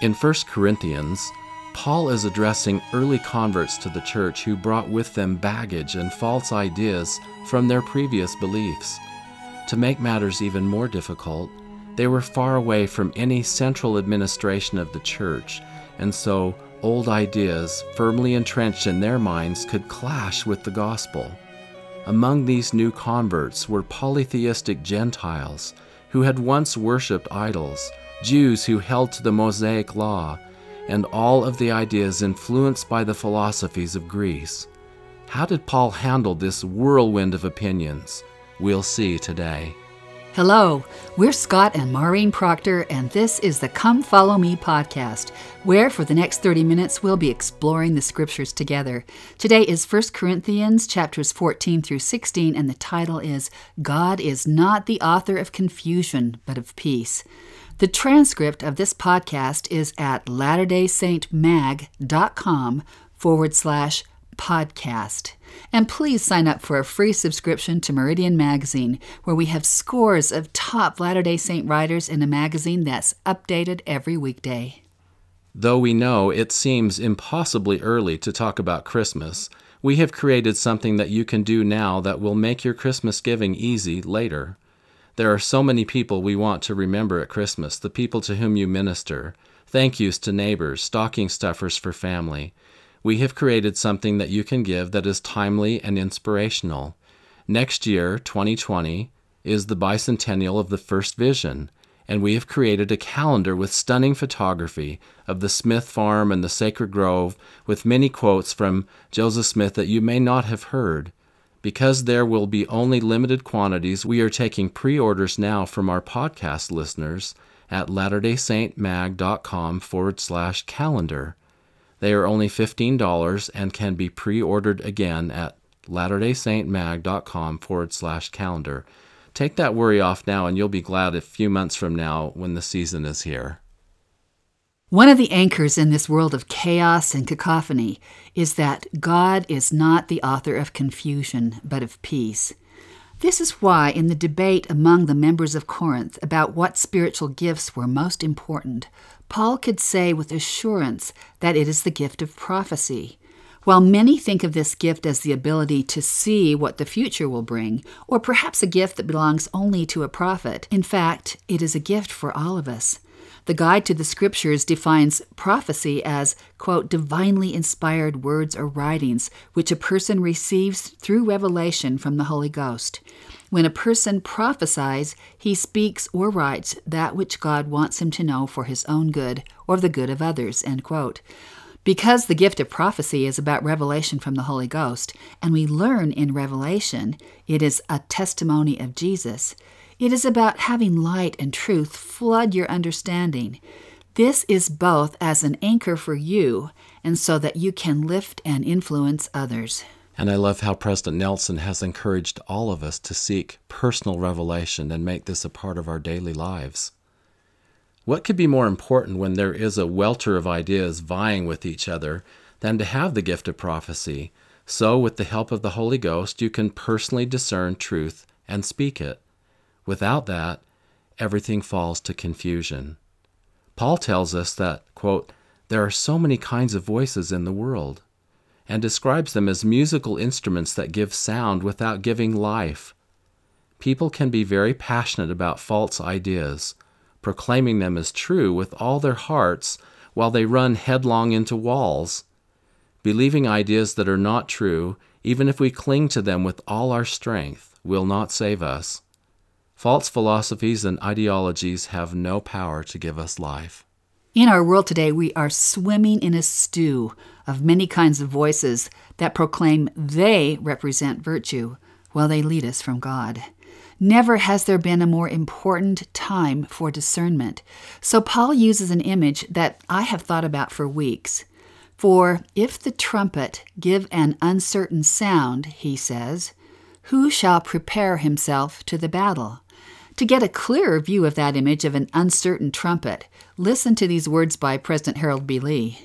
In 1 Corinthians, Paul is addressing early converts to the church who brought with them baggage and false ideas from their previous beliefs. To make matters even more difficult, they were far away from any central administration of the church, and so old ideas firmly entrenched in their minds could clash with the gospel. Among these new converts were polytheistic Gentiles who had once worshipped idols Jews who held to the Mosaic Law, and all of the ideas influenced by the philosophies of Greece. How did Paul handle this whirlwind of opinions? We'll see today. Hello, we're Scott and Maureen Proctor, and this is the Come Follow Me podcast, where for the next 30 minutes we'll be exploring the scriptures together. Today is 1 Corinthians chapters 14 through 16, and the title is God is not the author of confusion, but of peace. The transcript of this podcast is at latterdaysaintmag.com forward slash podcast. And please sign up for a free subscription to Meridian Magazine, where we have scores of top Latter day Saint writers in a magazine that's updated every weekday. Though we know it seems impossibly early to talk about Christmas, we have created something that you can do now that will make your Christmas giving easy later. There are so many people we want to remember at Christmas, the people to whom you minister. Thank yous to neighbors, stocking stuffers for family. We have created something that you can give that is timely and inspirational. Next year, 2020, is the bicentennial of the first vision, and we have created a calendar with stunning photography of the Smith Farm and the Sacred Grove with many quotes from Joseph Smith that you may not have heard. Because there will be only limited quantities, we are taking pre orders now from our podcast listeners at latterdaysaintmag.com forward slash calendar. They are only $15 and can be pre ordered again at latterdaysaintmag.com forward slash calendar. Take that worry off now, and you'll be glad a few months from now when the season is here. One of the anchors in this world of chaos and cacophony is that God is not the author of confusion, but of peace. This is why, in the debate among the members of Corinth about what spiritual gifts were most important, Paul could say with assurance that it is the gift of prophecy. While many think of this gift as the ability to see what the future will bring, or perhaps a gift that belongs only to a prophet, in fact, it is a gift for all of us. The Guide to the Scriptures defines prophecy as, quote, divinely inspired words or writings which a person receives through revelation from the Holy Ghost. When a person prophesies, he speaks or writes that which God wants him to know for his own good or the good of others, end quote. Because the gift of prophecy is about revelation from the Holy Ghost, and we learn in Revelation it is a testimony of Jesus, it is about having light and truth flood your understanding. This is both as an anchor for you and so that you can lift and influence others. And I love how President Nelson has encouraged all of us to seek personal revelation and make this a part of our daily lives. What could be more important when there is a welter of ideas vying with each other than to have the gift of prophecy? So, with the help of the Holy Ghost, you can personally discern truth and speak it. Without that, everything falls to confusion. Paul tells us that, quote, there are so many kinds of voices in the world, and describes them as musical instruments that give sound without giving life. People can be very passionate about false ideas, proclaiming them as true with all their hearts while they run headlong into walls. Believing ideas that are not true, even if we cling to them with all our strength, will not save us. False philosophies and ideologies have no power to give us life. In our world today, we are swimming in a stew of many kinds of voices that proclaim they represent virtue while they lead us from God. Never has there been a more important time for discernment. So, Paul uses an image that I have thought about for weeks. For if the trumpet give an uncertain sound, he says, who shall prepare himself to the battle? To get a clearer view of that image of an uncertain trumpet, listen to these words by President Harold B. Lee.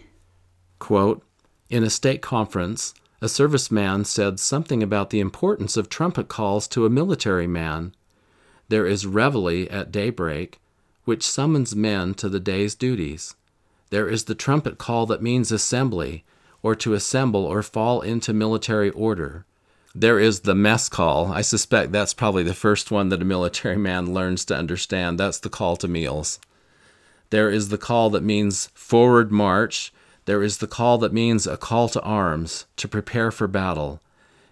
Quote, in a state conference, a serviceman said something about the importance of trumpet calls to a military man. There is reveille at daybreak, which summons men to the day's duties. There is the trumpet call that means assembly, or to assemble or fall into military order. There is the mess call. I suspect that's probably the first one that a military man learns to understand. That's the call to meals. There is the call that means forward march. There is the call that means a call to arms, to prepare for battle.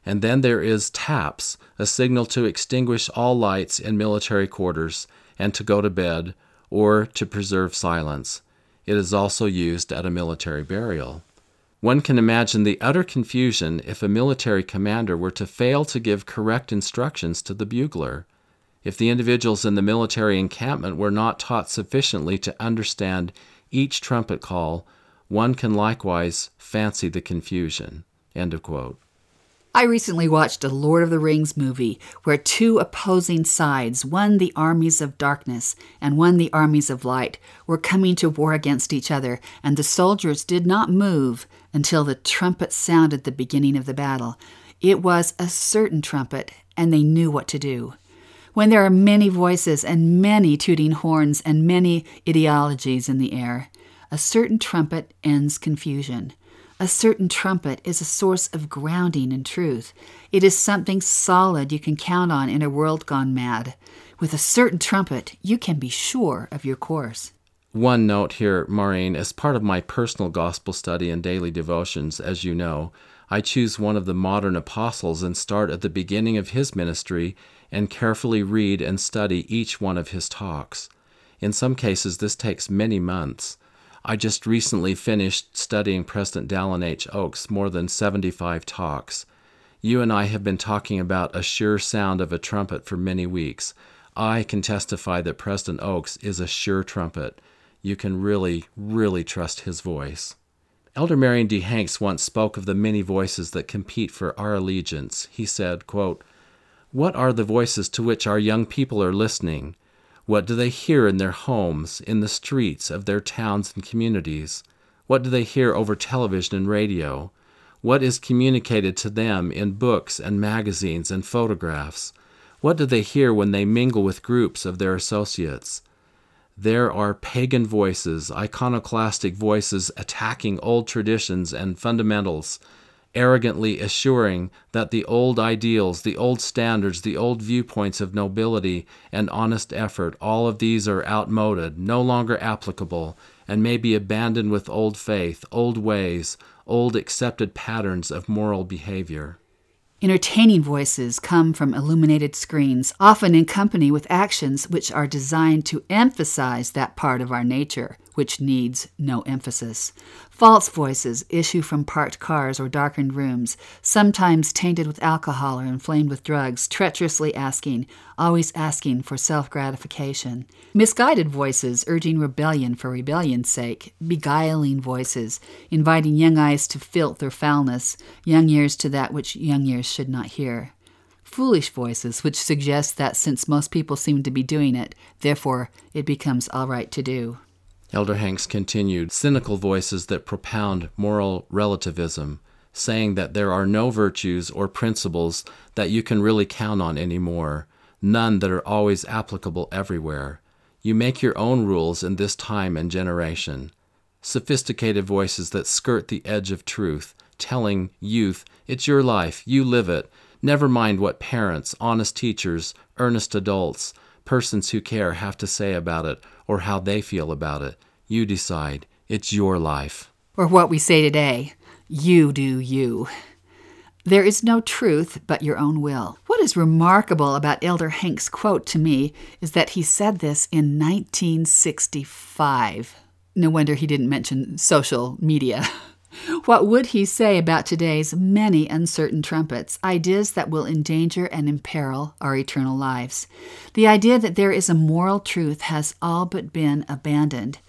And then there is taps, a signal to extinguish all lights in military quarters and to go to bed or to preserve silence. It is also used at a military burial. One can imagine the utter confusion if a military commander were to fail to give correct instructions to the bugler. If the individuals in the military encampment were not taught sufficiently to understand each trumpet call, one can likewise fancy the confusion. I recently watched a Lord of the Rings movie where two opposing sides, one the armies of darkness and one the armies of light, were coming to war against each other, and the soldiers did not move until the trumpet sounded the beginning of the battle. It was a certain trumpet, and they knew what to do. When there are many voices and many tooting horns and many ideologies in the air, a certain trumpet ends confusion. A certain trumpet is a source of grounding in truth. It is something solid you can count on in a world gone mad. With a certain trumpet, you can be sure of your course. One note here, Maureen, as part of my personal gospel study and daily devotions, as you know, I choose one of the modern apostles and start at the beginning of his ministry and carefully read and study each one of his talks. In some cases, this takes many months. I just recently finished studying President Dallin H. Oaks more than 75 talks. You and I have been talking about a sure sound of a trumpet for many weeks. I can testify that President Oaks is a sure trumpet. You can really, really trust his voice. Elder Marion D. Hanks once spoke of the many voices that compete for our allegiance. He said, quote, What are the voices to which our young people are listening? What do they hear in their homes, in the streets of their towns and communities? What do they hear over television and radio? What is communicated to them in books and magazines and photographs? What do they hear when they mingle with groups of their associates? There are pagan voices, iconoclastic voices attacking old traditions and fundamentals arrogantly assuring that the old ideals, the old standards, the old viewpoints of nobility and honest effort, all of these are outmoded, no longer applicable, and may be abandoned with old faith, old ways, old accepted patterns of moral behavior. Entertaining voices come from illuminated screens, often in company with actions which are designed to emphasize that part of our nature which needs no emphasis. False voices issue from parked cars or darkened rooms, sometimes tainted with alcohol or inflamed with drugs, treacherously asking, always asking for self gratification. Misguided voices urging rebellion for rebellion's sake, beguiling voices inviting young eyes to filth or foulness, young ears to that which young ears should not hear foolish voices, which suggest that since most people seem to be doing it, therefore it becomes all right to do. Elder Hanks continued, cynical voices that propound moral relativism, saying that there are no virtues or principles that you can really count on anymore, none that are always applicable everywhere. You make your own rules in this time and generation. Sophisticated voices that skirt the edge of truth, telling youth, it's your life, you live it. Never mind what parents, honest teachers, earnest adults, persons who care have to say about it or how they feel about it. You decide. It's your life. Or what we say today you do you. There is no truth but your own will. What is remarkable about Elder Hank's quote to me is that he said this in 1965. No wonder he didn't mention social media. What would he say about today's many uncertain trumpets, ideas that will endanger and imperil our eternal lives? The idea that there is a moral truth has all but been abandoned.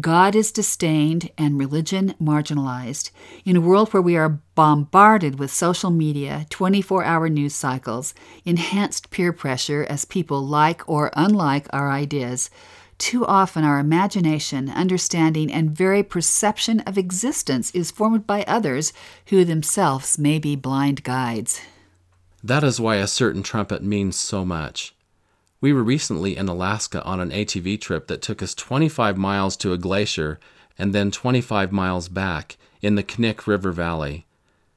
God is disdained and religion marginalized. In a world where we are bombarded with social media, 24 hour news cycles, enhanced peer pressure as people like or unlike our ideas, too often, our imagination, understanding, and very perception of existence is formed by others who themselves may be blind guides. That is why a certain trumpet means so much. We were recently in Alaska on an ATV trip that took us 25 miles to a glacier and then 25 miles back in the Knik River Valley.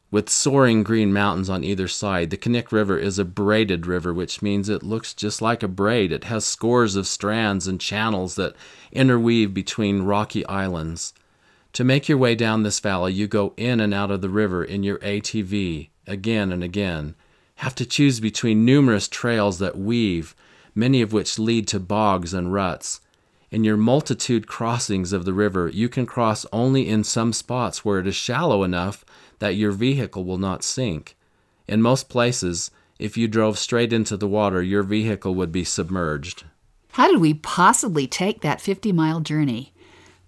With soaring green mountains on either side, the Knik River is a braided river, which means it looks just like a braid. It has scores of strands and channels that interweave between rocky islands. To make your way down this valley, you go in and out of the river in your ATV again and again, have to choose between numerous trails that weave, many of which lead to bogs and ruts. In your multitude crossings of the river, you can cross only in some spots where it is shallow enough that your vehicle will not sink. In most places, if you drove straight into the water, your vehicle would be submerged. How did we possibly take that 50 mile journey?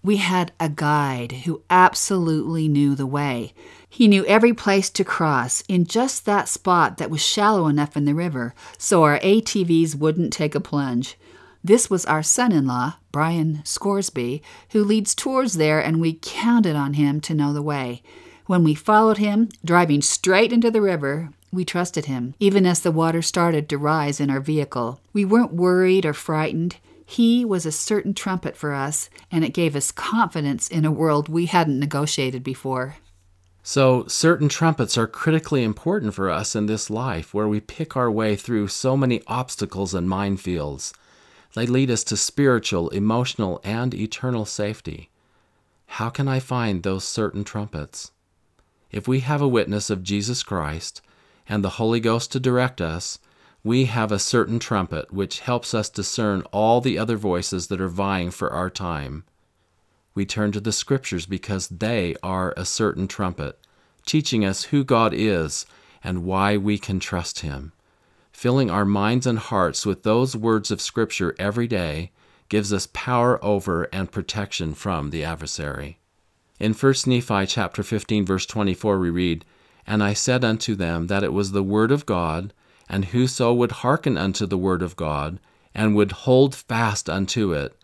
We had a guide who absolutely knew the way. He knew every place to cross in just that spot that was shallow enough in the river so our ATVs wouldn't take a plunge. This was our son in law, Brian Scoresby, who leads tours there, and we counted on him to know the way. When we followed him, driving straight into the river, we trusted him, even as the water started to rise in our vehicle. We weren't worried or frightened. He was a certain trumpet for us, and it gave us confidence in a world we hadn't negotiated before. So, certain trumpets are critically important for us in this life where we pick our way through so many obstacles and minefields. They lead us to spiritual, emotional, and eternal safety. How can I find those certain trumpets? If we have a witness of Jesus Christ and the Holy Ghost to direct us, we have a certain trumpet which helps us discern all the other voices that are vying for our time. We turn to the Scriptures because they are a certain trumpet, teaching us who God is and why we can trust Him. Filling our minds and hearts with those words of Scripture every day gives us power over and protection from the adversary. In 1 Nephi chapter 15 verse 24 we read, And I said unto them that it was the word of God, and whoso would hearken unto the word of God, and would hold fast unto it,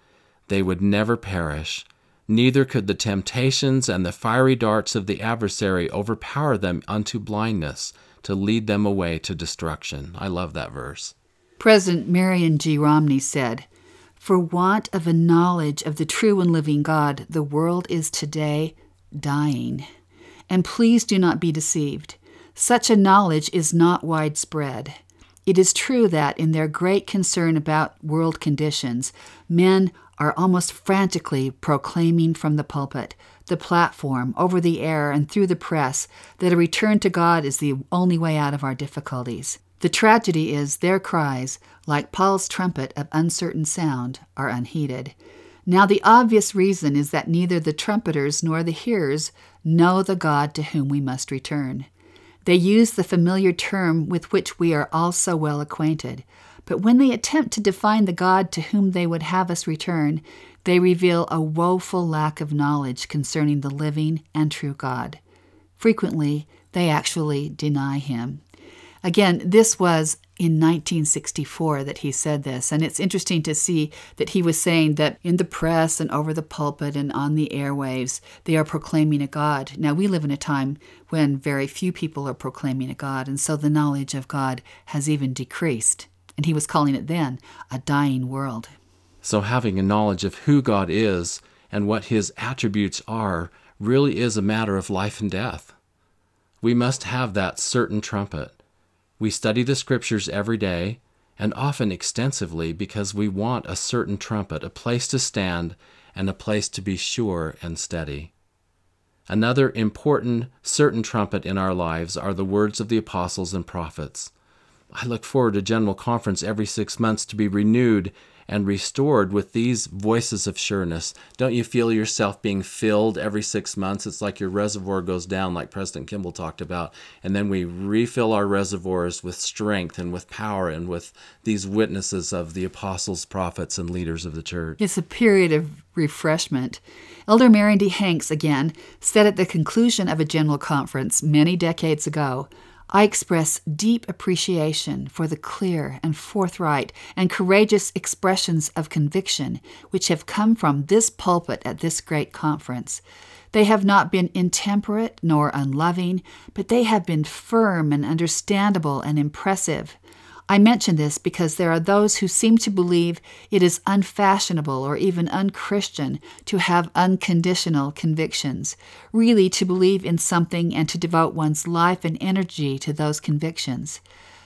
they would never perish, neither could the temptations and the fiery darts of the adversary overpower them unto blindness, to lead them away to destruction. I love that verse. President Marion G. Romney said, For want of a knowledge of the true and living God, the world is today dying. And please do not be deceived. Such a knowledge is not widespread. It is true that, in their great concern about world conditions, men are almost frantically proclaiming from the pulpit, the platform, over the air, and through the press that a return to God is the only way out of our difficulties. The tragedy is their cries, like Paul's trumpet of uncertain sound, are unheeded. Now, the obvious reason is that neither the trumpeters nor the hearers know the God to whom we must return. They use the familiar term with which we are all so well acquainted, but when they attempt to define the God to whom they would have us return, they reveal a woeful lack of knowledge concerning the living and true God. Frequently, they actually deny him. Again, this was in 1964 that he said this, and it's interesting to see that he was saying that in the press and over the pulpit and on the airwaves, they are proclaiming a God. Now, we live in a time when very few people are proclaiming a God, and so the knowledge of God has even decreased. And he was calling it then a dying world. So, having a knowledge of who God is and what his attributes are really is a matter of life and death. We must have that certain trumpet we study the scriptures every day and often extensively because we want a certain trumpet, a place to stand, and a place to be sure and steady. Another important, certain trumpet in our lives are the words of the apostles and prophets. I look forward to General Conference every six months to be renewed and restored with these voices of sureness. Don't you feel yourself being filled every six months? It's like your reservoir goes down, like President Kimball talked about, and then we refill our reservoirs with strength and with power and with these witnesses of the apostles, prophets, and leaders of the church. It's a period of refreshment. Elder Marion D. Hanks, again, said at the conclusion of a general conference many decades ago I express deep appreciation for the clear and forthright and courageous expressions of conviction which have come from this pulpit at this great conference. They have not been intemperate nor unloving, but they have been firm and understandable and impressive. I mention this because there are those who seem to believe it is unfashionable or even unchristian to have unconditional convictions, really to believe in something and to devote one's life and energy to those convictions.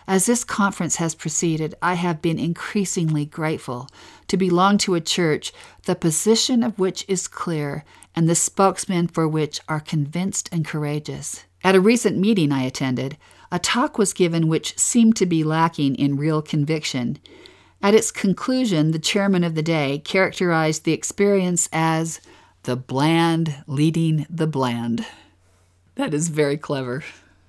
As this conference has proceeded, I have been increasingly grateful to belong to a church the position of which is clear and the spokesmen for which are convinced and courageous. At a recent meeting I attended, a talk was given which seemed to be lacking in real conviction. At its conclusion, the chairman of the day characterized the experience as the bland leading the bland. That is very clever.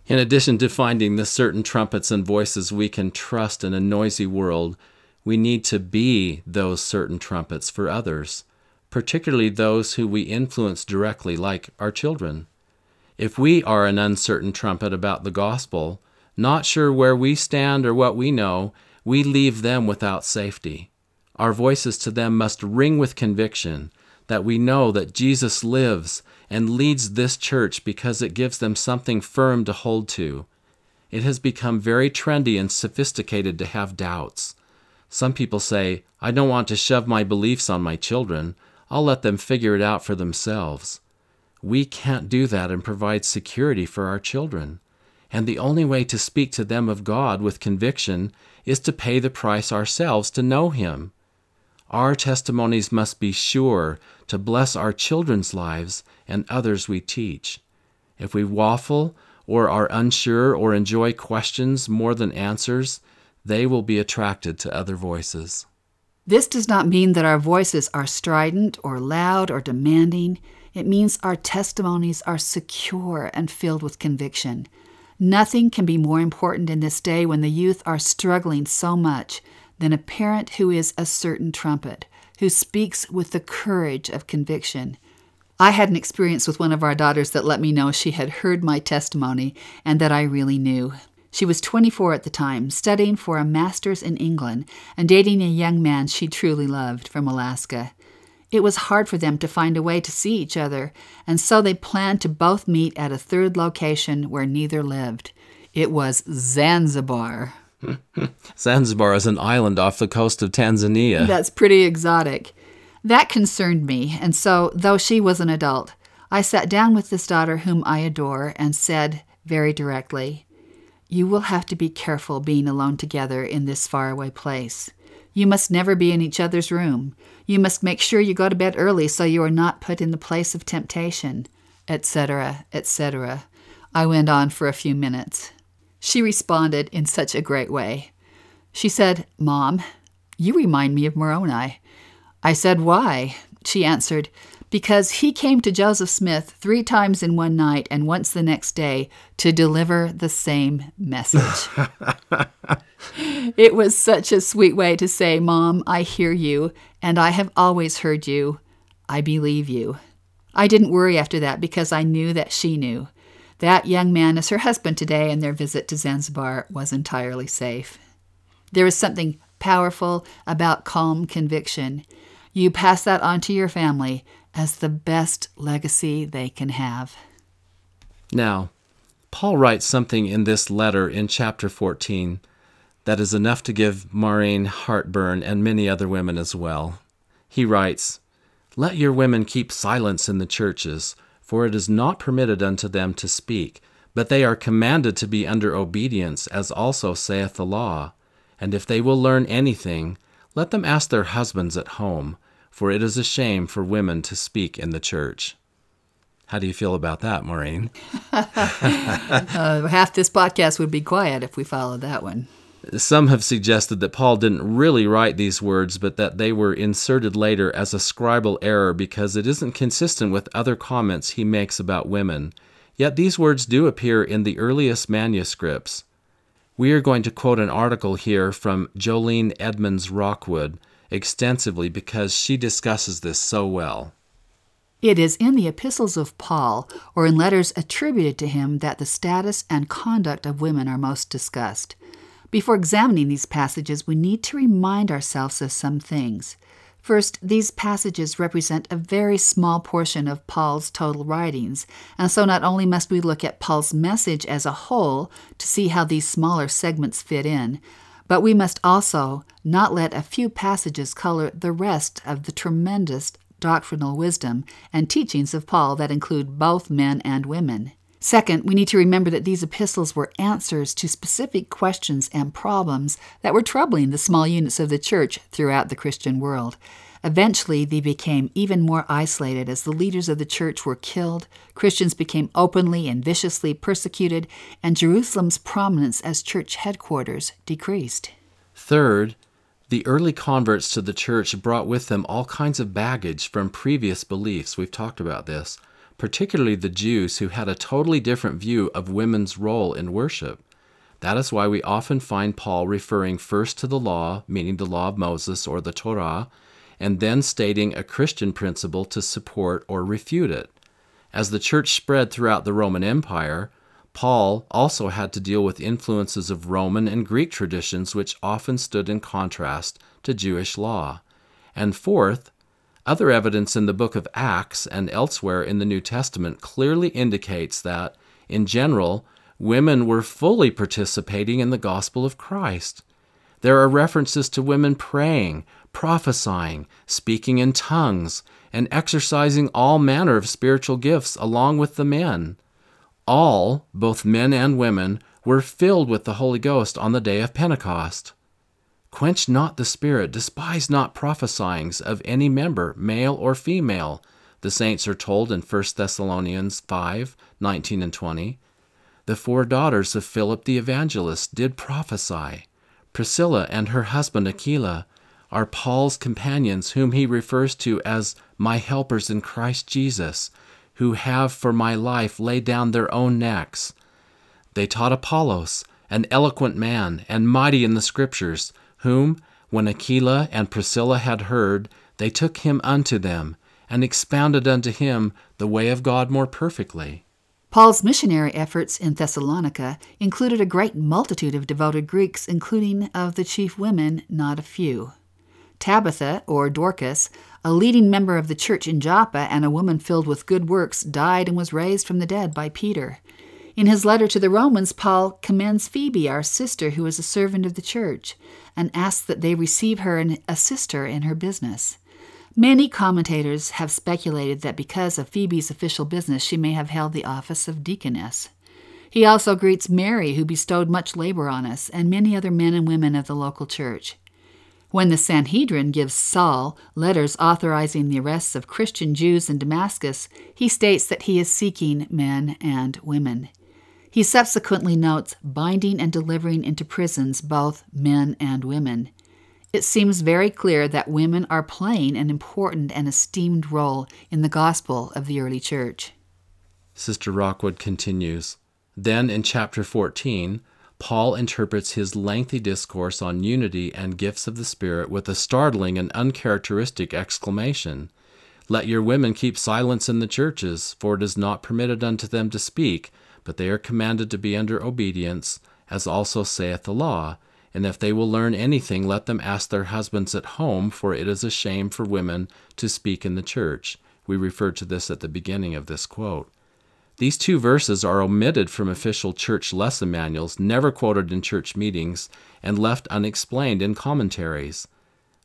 In addition to finding the certain trumpets and voices we can trust in a noisy world, we need to be those certain trumpets for others, particularly those who we influence directly, like our children. If we are an uncertain trumpet about the gospel, not sure where we stand or what we know, we leave them without safety. Our voices to them must ring with conviction that we know that Jesus lives and leads this church because it gives them something firm to hold to. It has become very trendy and sophisticated to have doubts. Some people say, I don't want to shove my beliefs on my children. I'll let them figure it out for themselves. We can't do that and provide security for our children. And the only way to speak to them of God with conviction is to pay the price ourselves to know Him. Our testimonies must be sure to bless our children's lives and others we teach. If we waffle or are unsure or enjoy questions more than answers, they will be attracted to other voices. This does not mean that our voices are strident or loud or demanding. It means our testimonies are secure and filled with conviction. Nothing can be more important in this day when the youth are struggling so much than a parent who is a certain trumpet, who speaks with the courage of conviction. I had an experience with one of our daughters that let me know she had heard my testimony and that I really knew. She was 24 at the time, studying for a master's in England and dating a young man she truly loved from Alaska. It was hard for them to find a way to see each other, and so they planned to both meet at a third location where neither lived. It was Zanzibar. Zanzibar is an island off the coast of Tanzania. That's pretty exotic. That concerned me, and so, though she was an adult, I sat down with this daughter whom I adore and said very directly, You will have to be careful being alone together in this faraway place. You must never be in each other's room. You must make sure you go to bed early so you are not put in the place of temptation, etc., etc. I went on for a few minutes. She responded in such a great way. She said, Mom, you remind me of Moroni. I said, Why? She answered, Because he came to Joseph Smith three times in one night and once the next day to deliver the same message. it was such a sweet way to say, Mom, I hear you, and I have always heard you. I believe you. I didn't worry after that because I knew that she knew. That young man is her husband today, and their visit to Zanzibar was entirely safe. There is something powerful about calm conviction. You pass that on to your family as the best legacy they can have. Now, Paul writes something in this letter in chapter 14 that is enough to give Maureen heartburn and many other women as well. He writes, Let your women keep silence in the churches, for it is not permitted unto them to speak, but they are commanded to be under obedience, as also saith the law. And if they will learn anything, let them ask their husbands at home, for it is a shame for women to speak in the church. How do you feel about that, Maureen? uh, half this podcast would be quiet if we followed that one. Some have suggested that Paul didn't really write these words, but that they were inserted later as a scribal error because it isn't consistent with other comments he makes about women. Yet these words do appear in the earliest manuscripts. We are going to quote an article here from Jolene Edmunds Rockwood extensively because she discusses this so well. It is in the epistles of Paul or in letters attributed to him that the status and conduct of women are most discussed. Before examining these passages, we need to remind ourselves of some things. First, these passages represent a very small portion of Paul's total writings, and so not only must we look at Paul's message as a whole to see how these smaller segments fit in, But we must also not let a few passages color the rest of the tremendous doctrinal wisdom and teachings of Paul that include both men and women. Second, we need to remember that these epistles were answers to specific questions and problems that were troubling the small units of the church throughout the Christian world. Eventually, they became even more isolated as the leaders of the church were killed, Christians became openly and viciously persecuted, and Jerusalem's prominence as church headquarters decreased. Third, the early converts to the church brought with them all kinds of baggage from previous beliefs. We've talked about this, particularly the Jews who had a totally different view of women's role in worship. That is why we often find Paul referring first to the law, meaning the law of Moses or the Torah, and then stating a Christian principle to support or refute it. As the church spread throughout the Roman Empire, Paul also had to deal with influences of Roman and Greek traditions which often stood in contrast to Jewish law. And fourth, other evidence in the book of Acts and elsewhere in the New Testament clearly indicates that, in general, women were fully participating in the gospel of Christ. There are references to women praying, prophesying, speaking in tongues, and exercising all manner of spiritual gifts along with the men. All, both men and women, were filled with the Holy Ghost on the day of Pentecost. Quench not the Spirit, despise not prophesyings of any member, male or female, the saints are told in 1 Thessalonians 5 19 and 20. The four daughters of Philip the evangelist did prophesy. Priscilla and her husband Aquila are Paul's companions, whom he refers to as my helpers in Christ Jesus, who have for my life laid down their own necks. They taught Apollos, an eloquent man and mighty in the Scriptures, whom, when Aquila and Priscilla had heard, they took him unto them, and expounded unto him the way of God more perfectly. Paul's missionary efforts in Thessalonica included a great multitude of devoted Greeks, including of the chief women, not a few. Tabitha, or Dorcas, a leading member of the church in Joppa and a woman filled with good works, died and was raised from the dead by Peter. In his letter to the Romans, Paul commends Phoebe, our sister, who is a servant of the church, and asks that they receive her and assist her in her business. Many commentators have speculated that because of Phoebe's official business, she may have held the office of deaconess. He also greets Mary, who bestowed much labor on us, and many other men and women of the local church. When the Sanhedrin gives Saul letters authorizing the arrests of Christian Jews in Damascus, he states that he is seeking men and women. He subsequently notes binding and delivering into prisons both men and women it seems very clear that women are playing an important and esteemed role in the gospel of the early church. Sister Rockwood continues Then in chapter 14, Paul interprets his lengthy discourse on unity and gifts of the Spirit with a startling and uncharacteristic exclamation Let your women keep silence in the churches, for it is not permitted unto them to speak, but they are commanded to be under obedience, as also saith the law and if they will learn anything, let them ask their husbands at home, for it is a shame for women to speak in the church. We referred to this at the beginning of this quote. These two verses are omitted from official church lesson manuals, never quoted in church meetings, and left unexplained in commentaries.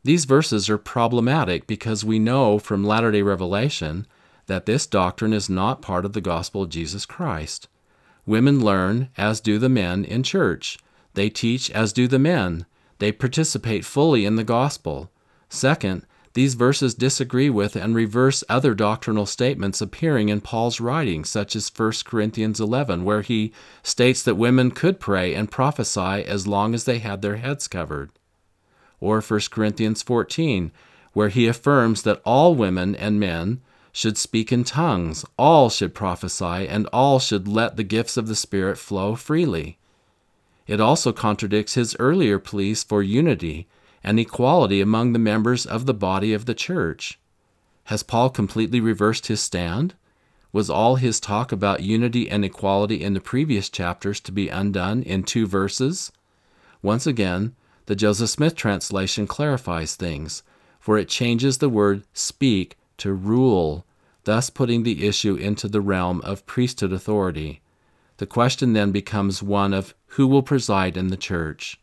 These verses are problematic because we know from Latter day Revelation that this doctrine is not part of the gospel of Jesus Christ. Women learn, as do the men, in church. They teach as do the men. They participate fully in the gospel. Second, these verses disagree with and reverse other doctrinal statements appearing in Paul's writings, such as 1 Corinthians 11, where he states that women could pray and prophesy as long as they had their heads covered. Or 1 Corinthians 14, where he affirms that all women and men should speak in tongues, all should prophesy, and all should let the gifts of the Spirit flow freely. It also contradicts his earlier pleas for unity and equality among the members of the body of the church. Has Paul completely reversed his stand? Was all his talk about unity and equality in the previous chapters to be undone in two verses? Once again, the Joseph Smith translation clarifies things, for it changes the word speak to rule, thus putting the issue into the realm of priesthood authority. The question then becomes one of who will preside in the church.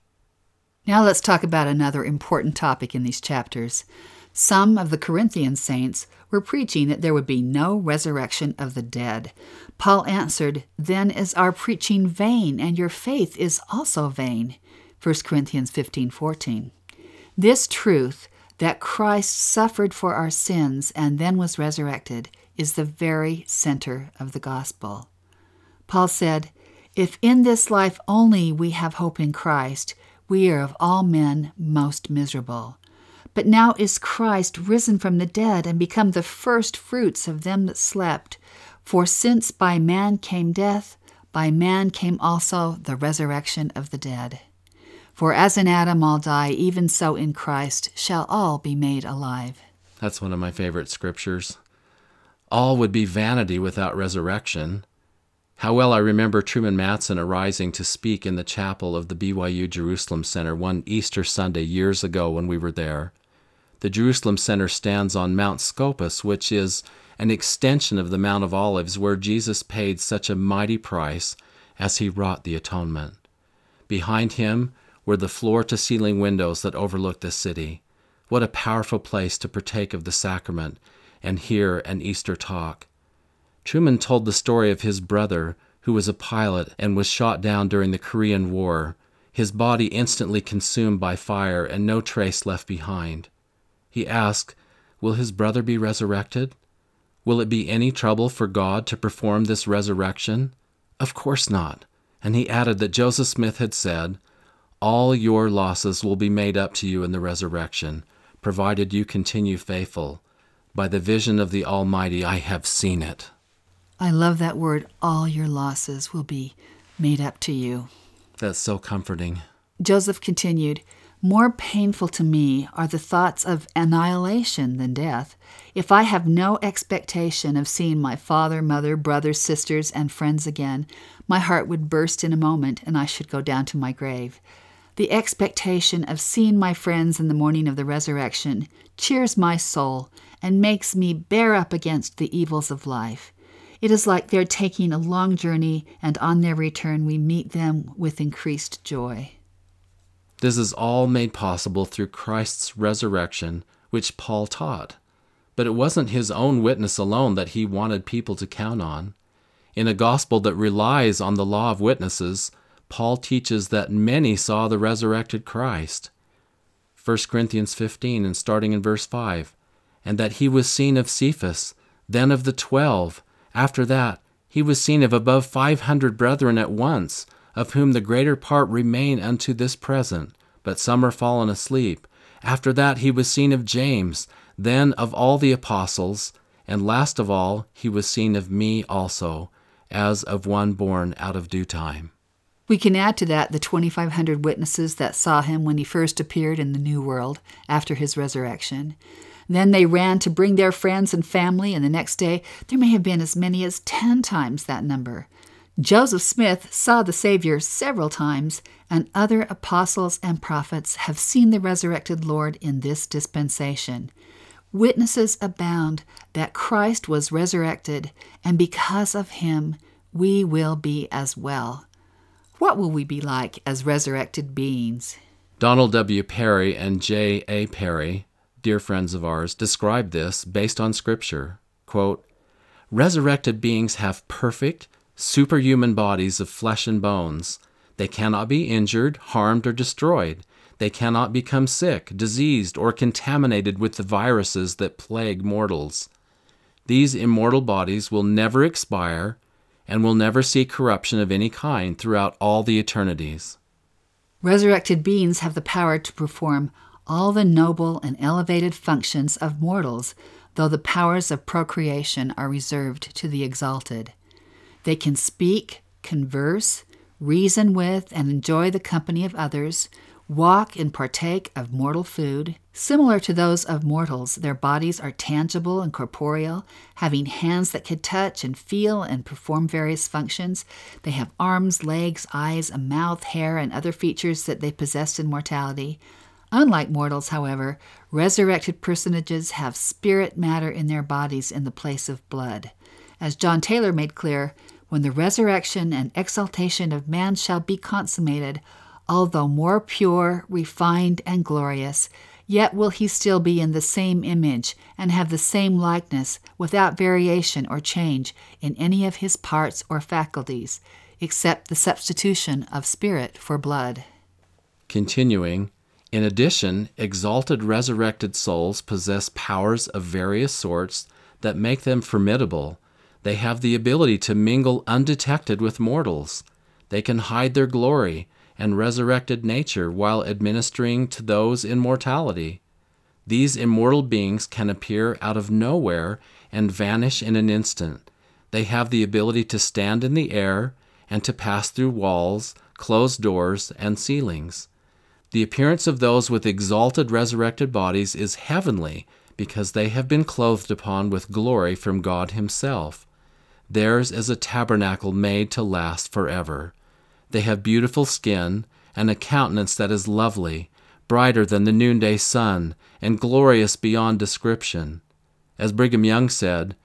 Now let's talk about another important topic in these chapters. Some of the Corinthian saints were preaching that there would be no resurrection of the dead. Paul answered, Then is our preaching vain, and your faith is also vain. 1 Corinthians 15 14. This truth, that Christ suffered for our sins and then was resurrected, is the very center of the gospel. Paul said, If in this life only we have hope in Christ, we are of all men most miserable. But now is Christ risen from the dead and become the first fruits of them that slept. For since by man came death, by man came also the resurrection of the dead. For as in Adam all die, even so in Christ shall all be made alive. That's one of my favorite scriptures. All would be vanity without resurrection. How well I remember Truman Madsen arising to speak in the chapel of the BYU Jerusalem Center one Easter Sunday years ago when we were there. The Jerusalem Center stands on Mount Scopus, which is an extension of the Mount of Olives where Jesus paid such a mighty price as he wrought the atonement. Behind him were the floor to ceiling windows that overlooked the city. What a powerful place to partake of the sacrament and hear an Easter talk. Truman told the story of his brother, who was a pilot and was shot down during the Korean War, his body instantly consumed by fire and no trace left behind. He asked, Will his brother be resurrected? Will it be any trouble for God to perform this resurrection? Of course not. And he added that Joseph Smith had said, All your losses will be made up to you in the resurrection, provided you continue faithful. By the vision of the Almighty, I have seen it. I love that word, all your losses will be made up to you. That's so comforting. Joseph continued, more painful to me are the thoughts of annihilation than death. If I have no expectation of seeing my father, mother, brothers, sisters, and friends again, my heart would burst in a moment and I should go down to my grave. The expectation of seeing my friends in the morning of the resurrection cheers my soul and makes me bear up against the evils of life. It is like they're taking a long journey, and on their return, we meet them with increased joy. This is all made possible through Christ's resurrection, which Paul taught. But it wasn't his own witness alone that he wanted people to count on. In a gospel that relies on the law of witnesses, Paul teaches that many saw the resurrected Christ. 1 Corinthians 15 and starting in verse 5 and that he was seen of Cephas, then of the twelve. After that, he was seen of above five hundred brethren at once, of whom the greater part remain unto this present, but some are fallen asleep. After that he was seen of James, then of all the apostles, and last of all he was seen of me also, as of one born out of due time. We can add to that the 2,500 witnesses that saw him when he first appeared in the New World after his resurrection. Then they ran to bring their friends and family, and the next day there may have been as many as 10 times that number. Joseph Smith saw the Savior several times, and other apostles and prophets have seen the resurrected Lord in this dispensation. Witnesses abound that Christ was resurrected, and because of him, we will be as well. What will we be like as resurrected beings? Donald W. Parry and J. A. Parry, dear friends of ours, describe this based on Scripture. Quote, Resurrected beings have perfect, superhuman bodies of flesh and bones. They cannot be injured, harmed, or destroyed. They cannot become sick, diseased, or contaminated with the viruses that plague mortals. These immortal bodies will never expire and will never see corruption of any kind throughout all the eternities. Resurrected beings have the power to perform all the noble and elevated functions of mortals, though the powers of procreation are reserved to the exalted. They can speak, converse, reason with, and enjoy the company of others, walk and partake of mortal food. Similar to those of mortals, their bodies are tangible and corporeal, having hands that can touch and feel and perform various functions. They have arms, legs, eyes, a mouth, hair, and other features that they possessed in mortality. Unlike mortals, however, resurrected personages have spirit matter in their bodies in the place of blood. As John Taylor made clear, when the resurrection and exaltation of man shall be consummated, although more pure, refined, and glorious, yet will he still be in the same image and have the same likeness without variation or change in any of his parts or faculties, except the substitution of spirit for blood. Continuing, in addition, exalted resurrected souls possess powers of various sorts that make them formidable. They have the ability to mingle undetected with mortals. They can hide their glory and resurrected nature while administering to those in mortality. These immortal beings can appear out of nowhere and vanish in an instant. They have the ability to stand in the air and to pass through walls, closed doors, and ceilings. The appearance of those with exalted resurrected bodies is heavenly because they have been clothed upon with glory from God Himself. Theirs is a tabernacle made to last forever. They have beautiful skin and a countenance that is lovely, brighter than the noonday sun, and glorious beyond description. As Brigham Young said,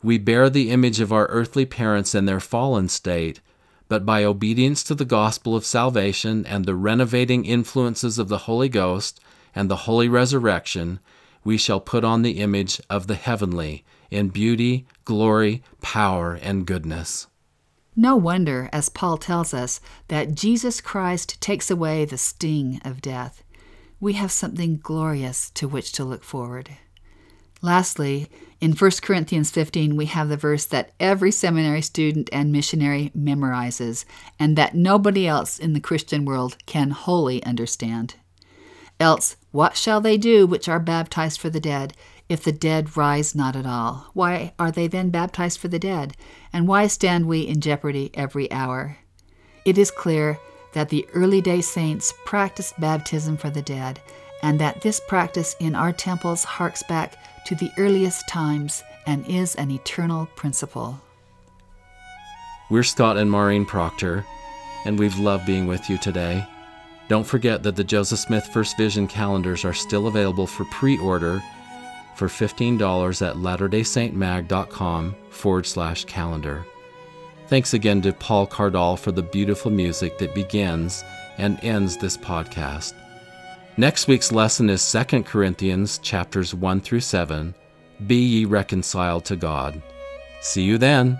We bear the image of our earthly parents in their fallen state, but by obedience to the gospel of salvation and the renovating influences of the Holy Ghost and the holy resurrection, we shall put on the image of the heavenly in beauty, glory, power, and goodness. No wonder, as Paul tells us, that Jesus Christ takes away the sting of death. We have something glorious to which to look forward. Lastly, in 1 Corinthians 15, we have the verse that every seminary student and missionary memorizes, and that nobody else in the Christian world can wholly understand. Else, what shall they do which are baptized for the dead, if the dead rise not at all? Why are they then baptized for the dead? And why stand we in jeopardy every hour? It is clear that the early day saints practiced baptism for the dead, and that this practice in our temples harks back to the earliest times and is an eternal principle. We're Scott and Maureen Proctor, and we've loved being with you today. Don't forget that the Joseph Smith First Vision calendars are still available for pre order for $15 at latterdaysaintmag.com forward slash calendar. Thanks again to Paul Cardall for the beautiful music that begins and ends this podcast. Next week's lesson is 2 Corinthians chapters 1 through 7. Be ye reconciled to God. See you then.